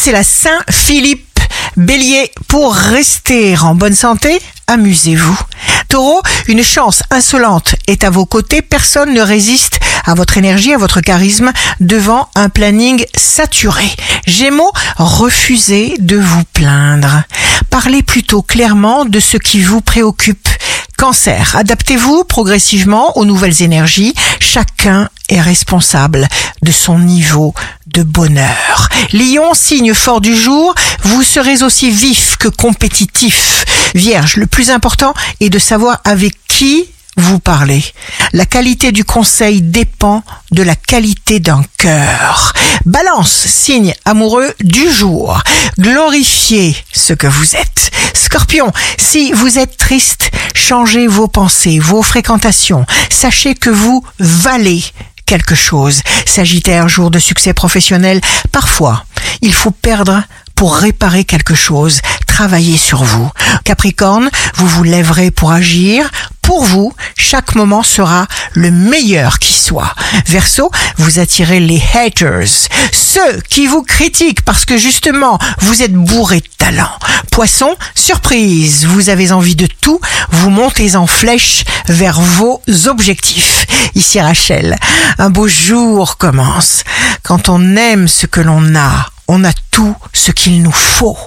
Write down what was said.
c'est la Saint-Philippe. Bélier, pour rester en bonne santé, amusez-vous. Taureau, une chance insolente est à vos côtés, personne ne résiste à votre énergie, à votre charisme devant un planning saturé. Gémeaux, refusez de vous plaindre. Parlez plutôt clairement de ce qui vous préoccupe. Cancer, adaptez-vous progressivement aux nouvelles énergies. Chacun est responsable de son niveau de bonheur. Lion, signe fort du jour, vous serez aussi vif que compétitif. Vierge, le plus important est de savoir avec qui vous parlez. La qualité du conseil dépend de la qualité d'un cœur. Balance, signe amoureux du jour. Glorifiez ce que vous êtes. Scorpion, si vous êtes triste, changez vos pensées, vos fréquentations. Sachez que vous valez quelque chose. Sagittaire, jour de succès professionnel, parfois, il faut perdre pour réparer quelque chose, travailler sur vous. Capricorne, vous vous lèverez pour agir. Pour vous, chaque moment sera le meilleur qui Verseau, vous attirez les haters, ceux qui vous critiquent parce que justement, vous êtes bourré de talent. Poisson, surprise, vous avez envie de tout, vous montez en flèche vers vos objectifs. Ici Rachel, un beau jour commence. Quand on aime ce que l'on a, on a tout ce qu'il nous faut.